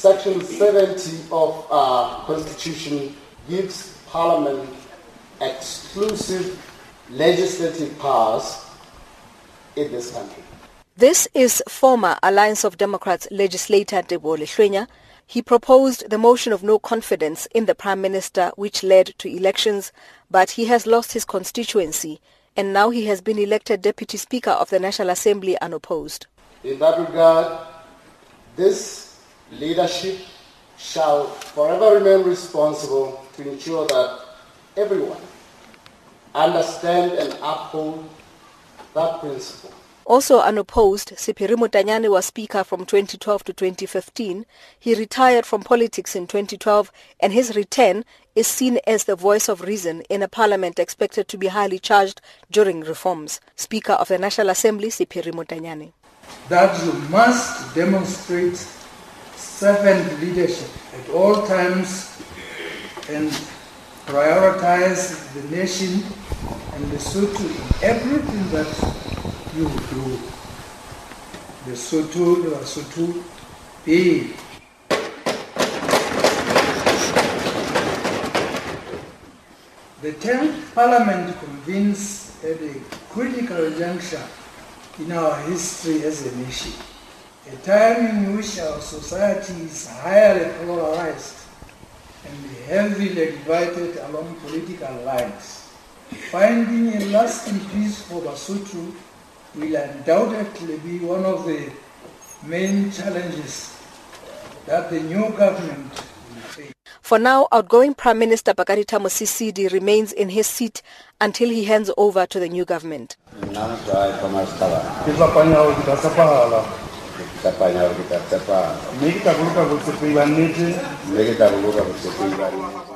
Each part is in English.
Section 70 of our Constitution gives Parliament exclusive legislative powers in this country. This is former Alliance of Democrats legislator Debo Lehlwenya. He proposed the motion of no confidence in the Prime Minister which led to elections, but he has lost his constituency and now he has been elected Deputy Speaker of the National Assembly unopposed. In that regard, this leadership shall forever remain responsible to ensure that everyone understand and uphold that principle. Also unopposed, Sephiri Motanyane was Speaker from 2012 to 2015. He retired from politics in 2012 and his return is seen as the voice of reason in a parliament expected to be highly charged during reforms. Speaker of the National Assembly, Sephiri Motanyane. That you must demonstrate servant leadership at all times and prioritize the nation and the Lesotho in everything that you do. Lesotho, Lesotho, be The 10th Parliament convenes at a critical juncture in our history as a nation, a time in which our society is highly polarized and heavily divided along political lines. Finding a lasting peace for Basotho will undoubtedly be one of the main challenges that the new government will face. For now, outgoing Prime Minister Pakalitha Mosisili remains in his seat until he hands over to the new government. Ke tlapanya hore ke tla tshepahala mme ke tla boloka botshepehi ba nnete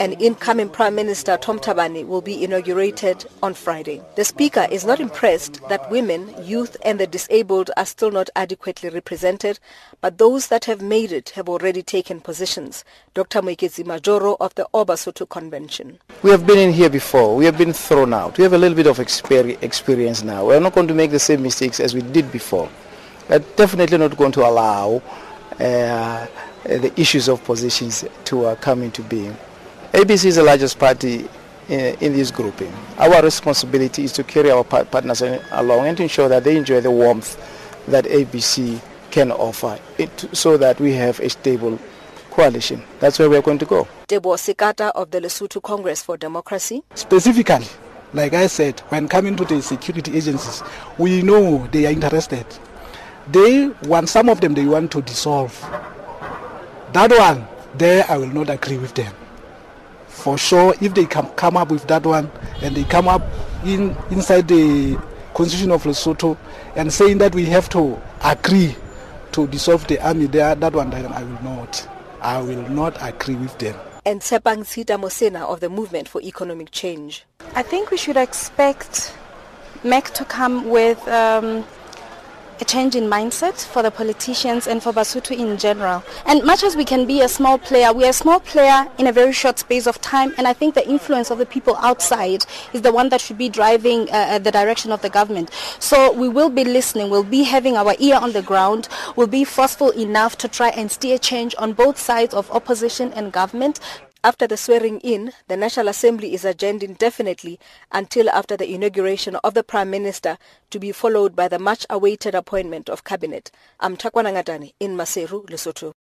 An incoming Prime Minister Tom Thabane will be inaugurated on Friday. The Speaker is not impressed that women, youth and the disabled are still not adequately represented, but those that have made it have already taken positions. Dr. Moeketsi Majoro of the All Basotho Convention. We have been in here before. We have been thrown out. We have a little bit of experience now. We are not going to make the same mistakes as we did before. We are definitely not going to allow uh, the issues of positions to uh, come into being. ABC is the largest party in, in this grouping. Our responsibility is to carry our partners along and to ensure that they enjoy the warmth that ABC can offer it, so that we have a stable coalition. That's where we are going to go. Debo Sikata of the Lesotho Congress for Democracy. Specifically, like I said, when coming to the security agencies, we know they are interested. They want, some of them, they want to dissolve. That one, there I will not agree with them. For sure, if they come, come up with that one and they come up in, inside the constitution of Lesotho and saying that we have to agree to dissolve the army there, that one, then I will not. I will not agree with them. And Tsepang Tsita-Mosena of the Movement for Economic Change. I think we should expect MEC to come with um, a change in mindset for the politicians and for Basotho in general. And much as we can be a small player, we are a small player in a very short space of time, and I think the influence of the people outside is the one that should be driving uh, the direction of the government. So we will be listening, we'll be having our ear on the ground, we'll be forceful enough to try and steer change on both sides of opposition and government. After the swearing in, the National Assembly is adjourned indefinitely until after the inauguration of the Prime Minister to be followed by the much awaited appointment of cabinet. I'm Takwana in Maseru, Lesotho.